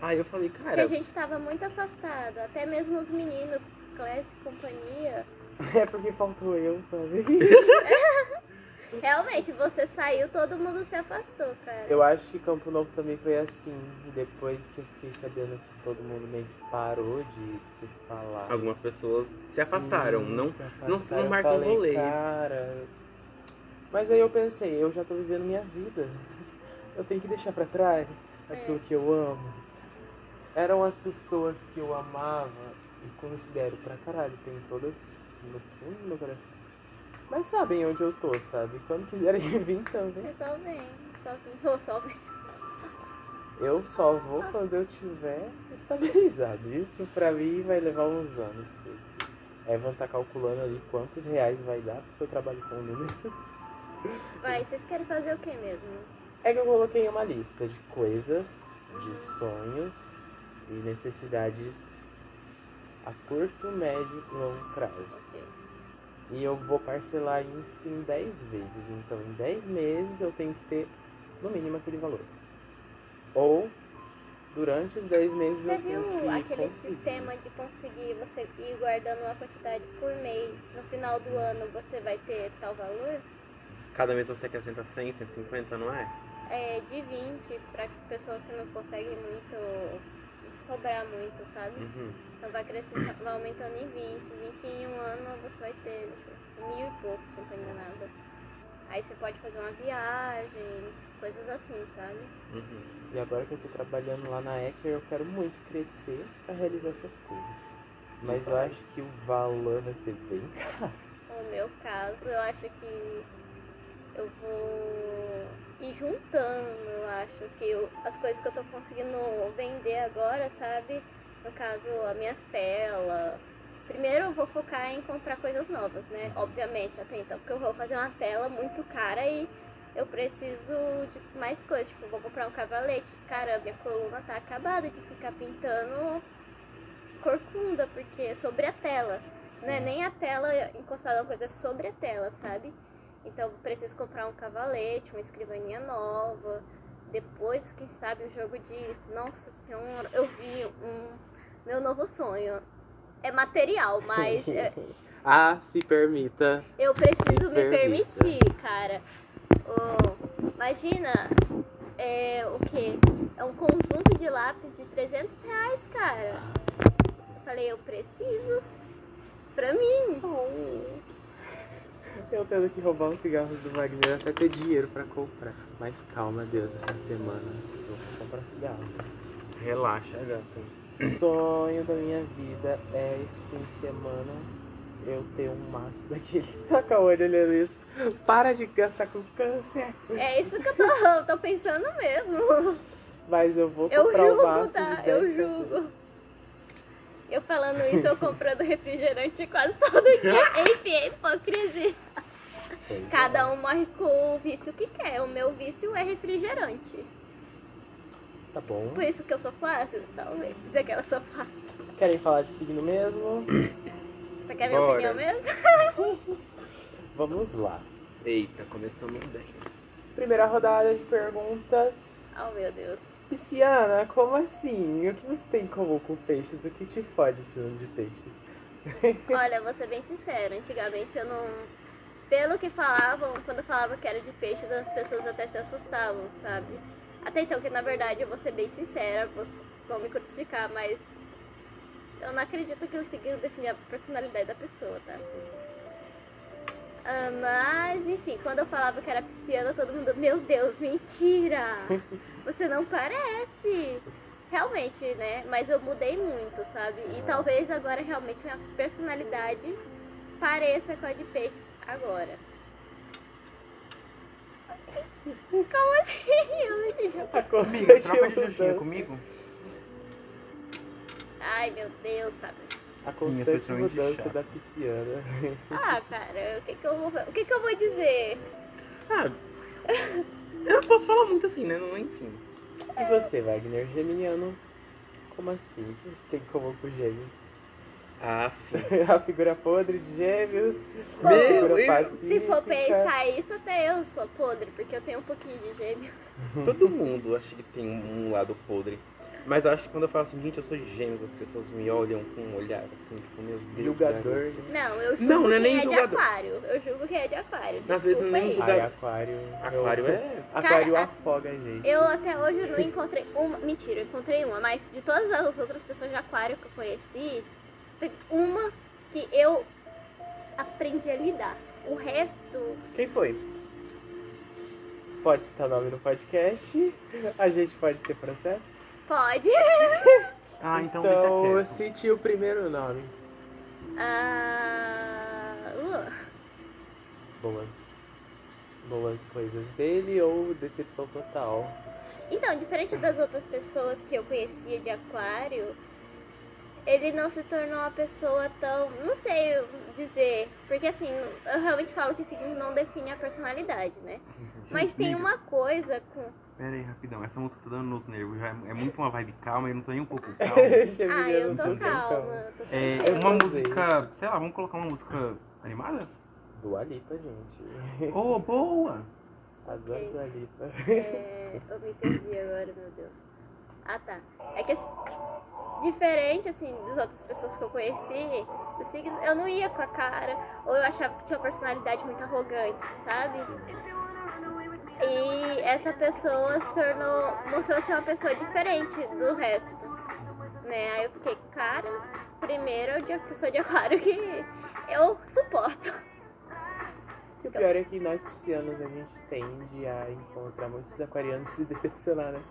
Aí eu falei, Porque cara, a gente tava muito afastado, até mesmo os meninos, Classe e companhia. [LAUGHS] É porque faltou eu, sabe? [LAUGHS] Realmente, você saiu, todo mundo se afastou, cara. Eu acho que Campo Novo também foi assim. Depois que eu fiquei sabendo que todo mundo meio que parou de se falar. algumas pessoas se afastaram, Sim, não. se não- afastaram. não marcam falei, rolê. Cara. Mas aí eu pensei, eu já tô vivendo minha vida. Eu tenho que deixar pra trás aquilo É. que eu amo. Eram as pessoas que eu amava E considero pra caralho, tem todas no fundo do meu coração. Mas sabem onde eu tô, sabe? Quando quiserem [LAUGHS] vir também. É só vem. Só vem. Ou só vem. Eu só vou quando eu tiver estabilizado. Isso pra mim vai levar uns anos. Evan tá calculando ali quantos reais vai dar, porque eu trabalho com números. Vai, vocês querem fazer o que mesmo? É que eu coloquei uma lista de coisas, de sonhos e necessidades a curto, médio e longo prazo. Ok. E eu vou parcelar isso em 10 vezes. Então, em 10 meses eu tenho que ter no mínimo aquele valor. Ou durante os 10 meses Você eu tenho viu que aquele conseguir. sistema de conseguir você ir guardando uma quantidade por mês? No final do ano você vai ter tal valor? Cada mês você acrescenta 100, 150, não é? É de 20 pra pessoa que não consegue muito sobrar muito, sabe? Uhum. Então vai crescendo, vai aumentando em 20. 20 em um ano você vai ter ver, mil e pouco, se não tô enganada. Aí você pode fazer uma viagem, coisas assim, sabe? Uhum. E agora que eu tô trabalhando lá na Ecker, eu quero muito crescer pra realizar essas coisas. Mas eu acho que o valor vai ser bem [LAUGHS] caro. No meu caso, eu acho que eu vou ir juntando, eu acho que eu- as coisas que eu tô conseguindo vender agora, sabe? No caso, as minhas telas. Primeiro eu vou focar em comprar coisas novas, né? Obviamente, até então, porque eu vou fazer uma tela muito cara e eu preciso de mais coisas. Tipo, vou comprar um cavalete. Cara, minha coluna tá acabada de ficar pintando corcunda, porque é sobre a tela. Não é nem a tela encostada na coisa, é sobre a tela, sabe? Então eu preciso comprar um cavalete, uma escrivaninha nova. Depois, quem sabe, um jogo de. Nossa senhora, eu vi um. Meu novo sonho. É material, [LAUGHS] mas é- ah, se permita. eu preciso Me me permita. permitir, cara. Ô, imagina, é o quê? É um conjunto de lápis de 300 reais, cara. Eu falei, eu preciso. Pra mim. Eu tendo que roubar uns cigarros do Wagner até ter dinheiro pra comprar. Mas calma, Deus, essa semana eu vou comprar cigarro. Relaxa, gata. sonho da minha vida é esse fim de semana eu ter um maço daqueles. [LAUGHS] Saca o olho olhando isso. Para de gastar com câncer. É isso que eu tô, tô pensando mesmo. Mas eu vou Eu comprar o julgo, maço tá? de 10 Eu julgo. Eu falando isso, eu comprando [LAUGHS] refrigerante quase todo dia. Enfim, é hipocrisia. Pois é. Cada um morre com o vício que quer. O meu vício é refrigerante. Tá bom. Por isso que eu sou fácil, talvez. Dizer que ela sou fácil. Querem falar de signo mesmo? [COUGHS] Você quer minha Bora. opinião mesmo? [LAUGHS] Vamos lá. Eita, começamos bem. Primeira rodada de perguntas. Oh, meu Deus. Pisciana, como assim? O que você tem em comum com peixes? O que te fode esse nome de peixes? [LAUGHS] Olha, vou ser bem sincera. Antigamente eu não. Pelo que falavam, quando falavam que era de peixes, as pessoas até se assustavam, sabe? Até então, que na verdade eu vou ser bem sincera, vão me crucificar, mas eu não acredito que o signo define a personalidade da pessoa, tá? Ah, mas, enfim, quando eu falava que era pisciana, todo mundo, meu Deus, mentira! [LAUGHS] Você não parece! Realmente, né? Mas eu mudei muito, sabe? E talvez agora realmente minha personalidade pareça com a de peixes agora. Como assim? Eu não entendi. A constante Amiga, troca de justinha comigo? Ai, meu Deus, sabe? A Sim, eu sou constante extremamente mudança chato. da pisciana. Ah, cara, o que que eu vou, o que que eu vou dizer? Sabe? Eu não posso falar muito assim, né? Não, enfim. E você, Wagner, geminiano? Como assim? O que você tem em comum com gêmeos? Ah. [LAUGHS] A figura podre de gêmeos? Pô, a figura eu- pacífica? Se for pensar isso, até eu sou podre, porque eu tenho um pouquinho de gêmeos. [LAUGHS] Todo mundo acha que tem um lado podre. Mas eu acho que quando eu falo assim, gente, eu sou gêmeos, as pessoas me olham com um olhar assim, tipo, meu Deus. Julgador. velho. né? Não, eu julgo Não, não é nem é julgador. de aquário. Eu julgo quem é de aquário. Às vezes não é nem Desculpa aí. julgador. Ai, aquário. Aquário eu... é. Aquário Cara, afoga a gente. Eu até hoje não encontrei uma. Mentira, eu encontrei uma, mas de todas as outras pessoas de aquário que eu conheci, teve uma que eu aprendi a lidar. O resto. Quem foi? Pode citar nome no podcast. A gente pode ter processo. Pode. [LAUGHS] Ah, então, Então, deixa quieto. cite o primeiro nome. Ah, uh, Boas. Boas coisas dele ou decepção total? Então, diferente das outras pessoas que eu conhecia de aquário, ele não se tornou uma pessoa tão. Não sei dizer. Porque assim, eu realmente falo que signo não define a personalidade, né? Mas tem amiga. uma coisa com. Pera aí, rapidão. Essa música tá dando nos nervos. Já é, é muito uma vibe calma e eu não tô nem um pouco [LAUGHS] calmo. Ah, eu tô Geminiano calma. eu tô É, calma. Eu uma música, sei lá, vamos colocar uma música animada? Dua Lipa, gente. [LAUGHS] Oh, boa! Adoro Ok. Dua Lipa. É, eu me perdi agora, meu Deus. Ah, tá. É que assim, diferente, assim, das outras pessoas que eu conheci, do eu não ia com a cara, ou eu achava que tinha uma personalidade muito arrogante, sabe? E essa pessoa se tornou, mostrou ser uma pessoa diferente do resto, né? Aí eu fiquei, cara, primeiro eu de pessoa de aquário que eu suporto. E o pior é que nós piscianos a gente tende a encontrar muitos aquarianos e se decepcionar, né?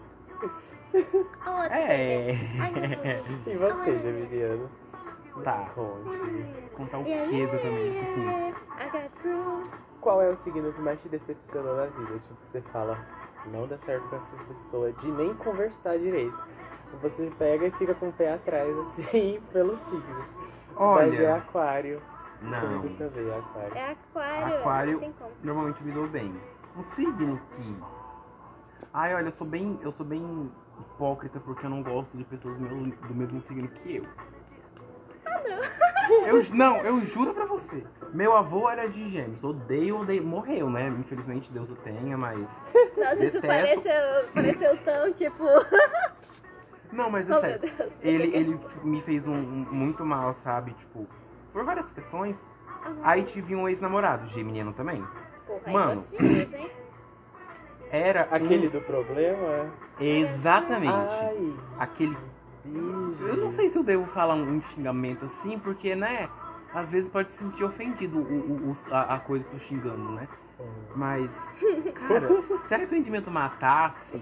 [LAUGHS] Oh, É. E você, Geminiano? Me Tá. Conte. Contar o que exatamente, assim. Qual é o signo que mais te decepcionou na vida? Tipo, você fala, não dá certo com essas pessoas de nem conversar direito. Você pega e fica com o pé atrás, assim, [LAUGHS] pelo signo. Mas é Olha, aquário. não. Comigo também é aquário. É aquário. Aquário. Normalmente me dou bem. Um signo que. Ai, olha, eu sou bem. Eu sou bem hipócrita porque eu não gosto de pessoas do meu- do mesmo signo que eu. Eu, não, eu juro pra você. Meu avô era de gêmeos. Odeio, odeio. Morreu, né? Infelizmente Deus o tenha, mas. [LAUGHS] Nossa, isso Detesto. pareceu, pareceu tão tipo. [LAUGHS] Não, mas é Oh sério. Ele, ele me fez um, um- muito mal, sabe? Tipo, por várias questões. Aí tive um ex-namorado, geminiano também. Porra, Mano. gostinhos, hein? [CLEARS THROAT] Era Aquele um... do problema? Exatamente. Ai, Aquele bicho. Eu não sei se eu devo falar um xingamento assim, porque, né? Às vezes pode se sentir ofendido o, o- o- a, a coisa que tô xingando, né? Mas, cara, [LAUGHS] se arrependimento matasse,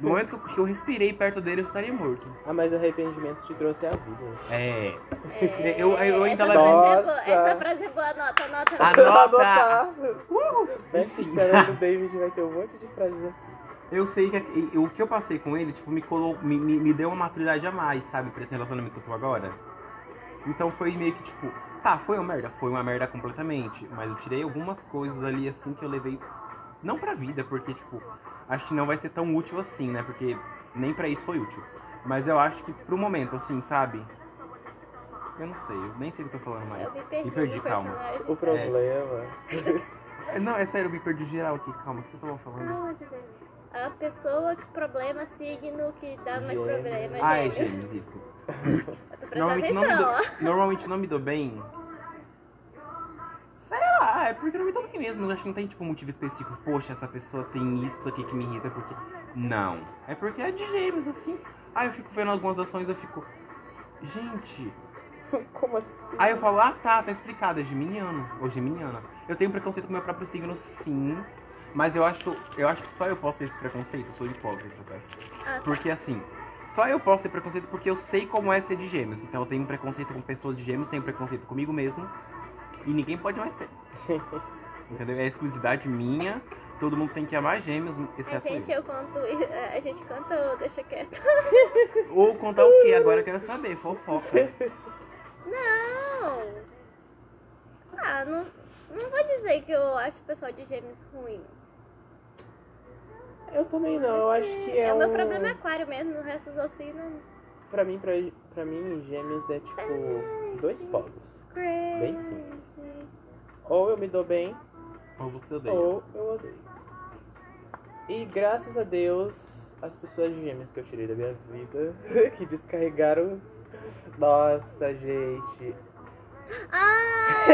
no momento que eu, que eu respirei perto dele, eu estaria morto. Ah, mas arrependimento te trouxe a vida. É. É, Eu- eu ainda essa, frase é boa, essa frase é boa, anota, anota. Anota. Seller do David vai ter um monte de frases assim. Eu sei que e- o que eu passei com ele, tipo, me, colo, me, me, me deu uma maturidade a mais, sabe, pra esse relacionamento que eu tô agora. Então foi meio que, tipo, tá, foi uma merda, foi uma merda completamente. Mas eu tirei algumas coisas ali, assim, que eu levei, não pra vida, porque, tipo, acho que não vai ser tão útil assim, né, porque nem pra isso foi útil. Mas eu acho que pro momento, assim, sabe? Eu não sei, eu nem sei o que eu tô falando mais. Eu me perdi, Me perdi, calma. personagem. O problema. É, Não, é sério, eu me perdi geral aqui, calma, o que eu tava falando? David? A pessoa que problema, signo que dá mais Gêmeos. problema, Ah, é gêmeos. isso. [LAUGHS] Eu tô prestando Normalmente não, dou, normalmente não me dou bem. Lá, é porque não me bem mesmo. Eu acho que não tem tipo um motivo específico. Poxa, essa pessoa tem isso aqui que me irrita porque. Não. É porque é de gêmeos, assim. Aí eu fico vendo algumas ações eu fico. Gente. [LAUGHS] Como assim? Aí eu falo, ah tá, tá explicado, é geminiano. Ou geminiana. Eu tenho preconceito com meu próprio signo, sim. Mas eu acho. Eu acho que só eu posso ter esse preconceito, eu sou hipócrita, tá? Ah, tá. Porque assim, só eu posso ter preconceito porque eu sei como é ser de gêmeos. Então eu tenho preconceito com pessoas de gêmeos, tenho preconceito comigo mesmo. E ninguém pode mais ter. [LAUGHS] Entendeu? É exclusividade minha. Todo mundo tem que amar gêmeos, A exceto gente, eu. eu conto. A gente canta ou deixa quieto? [LAUGHS] Ou contar o quê? Agora eu quero saber, fofoca. Não! Ah, não, não vou dizer que eu acho o pessoal de gêmeos ruim. Eu também não, eu acho que é, o meu um... problema é aquário mesmo, no resto dos outros signos. Pra mim, pra, pra mim, gêmeos é tipo dois polos. Bem simples. Ou eu me dou bem, Ou você odeia. ou eu odeio. E graças a Deus, as pessoas gêmeas que eu tirei da minha vida, [LAUGHS] que descarregaram. Nossa, gente. Ah,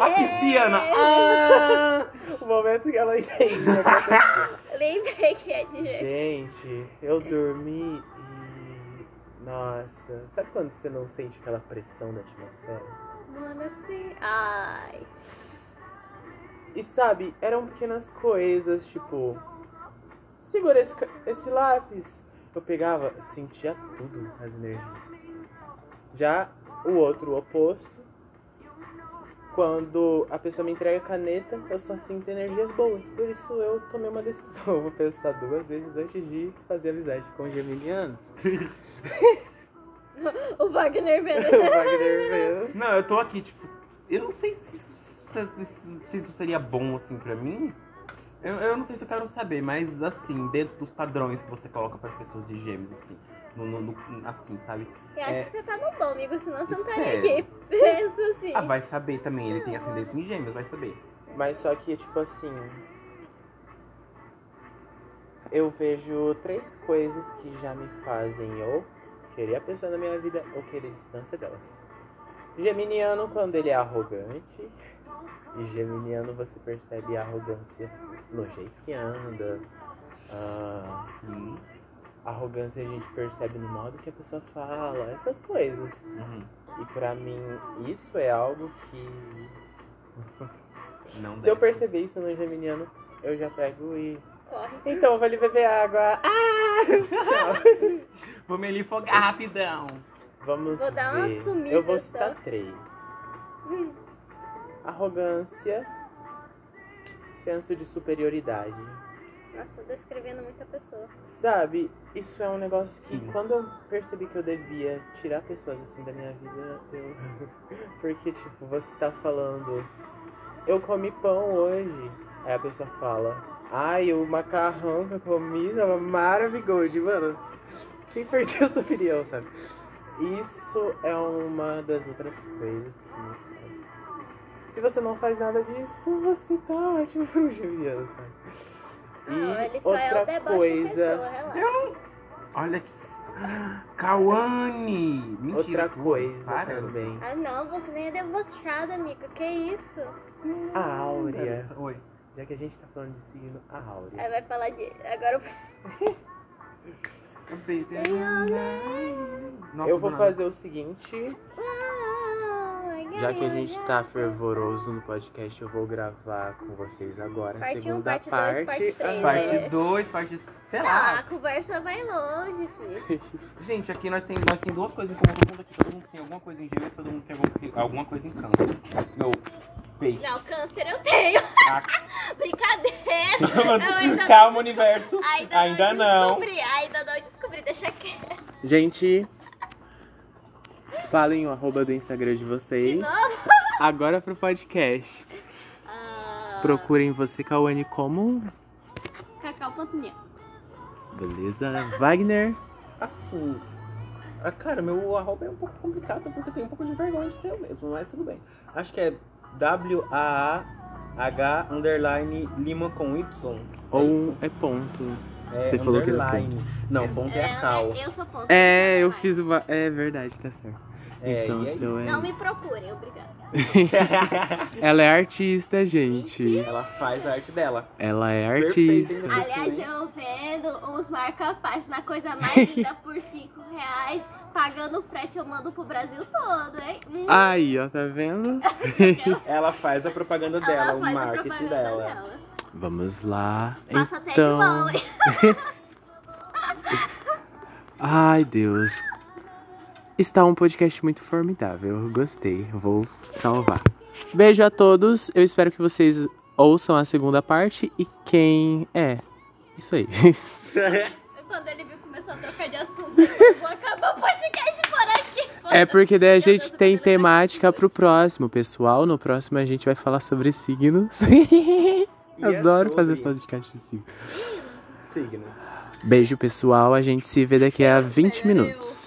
A pisciana! Ah! O momento que ela entende. Lembrei que é de. Gente, eu dormi e. Nossa, sabe quando você não sente aquela pressão da atmosfera? Mano, assim. Ai. E sabe, eram pequenas coisas, tipo. Segura esse, esse lápis. eu pegava, sentia tudo as energias. Já o outro oposto, quando a pessoa me entrega a caneta, eu só sinto energias boas. Por isso eu tomei uma decisão. Eu [LAUGHS] vou pensar duas vezes antes de fazer amizade com geminianos. [LAUGHS] [LAUGHS] O Wagner vendo. [LAUGHS] o Wagner vendo. Não, eu tô aqui, tipo, eu não sei se isso, se- isso seria bom assim pra mim. Eu, eu não sei se eu quero saber, mas assim, dentro dos padrões que você coloca pras pessoas de gêmeos, assim, no, no- no- assim, sabe? Eu acho É. que você tá no bom, amigo, senão você não estaria Espero. aqui. Pensa assim. Ah, vai saber também, ele tem ascendência em gêmeos, vai saber. Mas só que, tipo assim. Eu vejo três coisas que já me fazem ou querer a pessoa na minha vida ou querer distância delas. Geminiano, quando ele é arrogante. E Geminiano você percebe a arrogância no jeito que anda. Ah, Sim. arrogância a gente percebe no modo que a pessoa fala, essas coisas. Uhum. E pra mim, isso é algo que [LAUGHS] Não Se eu perceber isso no geminiano, eu já pego e. Corre. Então, eu vou ali beber água. Ah! [LAUGHS] Tchau. [LAUGHS] Vou me ali fogar rapidão. Vamos Vou dar uma ver. sumida Eu vou só. citar três: arrogância, senso de superioridade. Nossa, tô descrevendo muita pessoa. Sabe, isso é um negócio que Sim. quando eu percebi que eu devia tirar pessoas assim da minha vida, eu. [LAUGHS] Porque, tipo, você tá falando, eu comi pão hoje. Aí a pessoa fala, ai, o macarrão que eu comi tava maravilhoso, mano. Quem perdeu a sua opinião, sabe? Isso é uma das outras coisas que me faz. Se você não faz nada disso, você tá ótimo pro Juliano, sabe? E Não, ele só é o outra deboche em coisa. pessoa, relaxa. Olha que. Cauane! Mentira. Outra tua. coisa Para. também. Ah não, você nem é debochada, amiga. Que isso? A Áurea. Oi. Já que a gente tá falando de signo, a Áurea. Aí vai falar de. Agora [LAUGHS] Nossa, eu vou fazer o seguinte, já que a gente tá fervoroso no podcast, eu vou gravar com vocês agora a Parte um, segunda parte dois, parte. parte três, Ah, Parte. 2, parte. Sei Ah, lá. a conversa vai longe, filho. [LAUGHS] Gente, aqui nós tem, nós tem duas coisas em comum. Todo mundo aqui, todo mundo tem alguma coisa em gêmeos, todo mundo tem alguma, coisa em câncer. Meu peixe. Não, câncer eu tenho. Ah. [LAUGHS] Brincadeira. Eu ainda Calma, universo. Ainda, Ainda não, não. descobri, ainda não descobri, deixa quieto. Gente, falem o arroba do Instagram de De vocês. novo? [LAUGHS] Agora pro podcast. Ah, Procurem você, Cauane, como... Cacau.minha. Beleza? Wagner. Assim. ah, Cara, meu arroba é um pouco complicado porque eu tenho um pouco de vergonha de ser eu mesmo, mas tudo bem. Acho que é W-A-A-H underline Lima com Y. É Ou isso? é ponto. É Você falou que era underline. Não, ponto é a cal. eu sou ponto. É, eu fiz uma... É verdade, tá certo. É, então, é seu. Não me procurem, obrigada. [LAUGHS] Ela é artista, gente. Mentira. Ela faz a arte dela. Ela é artista. Aliás, eu vendo uns marca-página, coisa mais [LAUGHS] linda por 5 reais. Pagando frete, eu mando pro Brasil todo, hein? Hum, Aí, ó, tá vendo? [LAUGHS] Ela faz a propaganda ela dela, o marketing propaganda dela. Vamos lá. Passa até de então. mão, hein? Ai, Deus. Está um podcast muito formidável. Eu gostei. Vou salvar. Beijo a todos. Eu espero que vocês ouçam a segunda parte. E quem é? Isso aí. [LAUGHS] Quando ele viu, começou a trocar de assunto. falou, vou acabar o podcast por aqui. É porque daí a gente eu tem temática pro próximo, pessoal. No próximo a gente vai falar sobre signos. [LAUGHS] É [LAUGHS] Adoro fazer podcast de signos. Signos. Beijo, pessoal. A gente se vê daqui a 20 Pera, eu. minutos.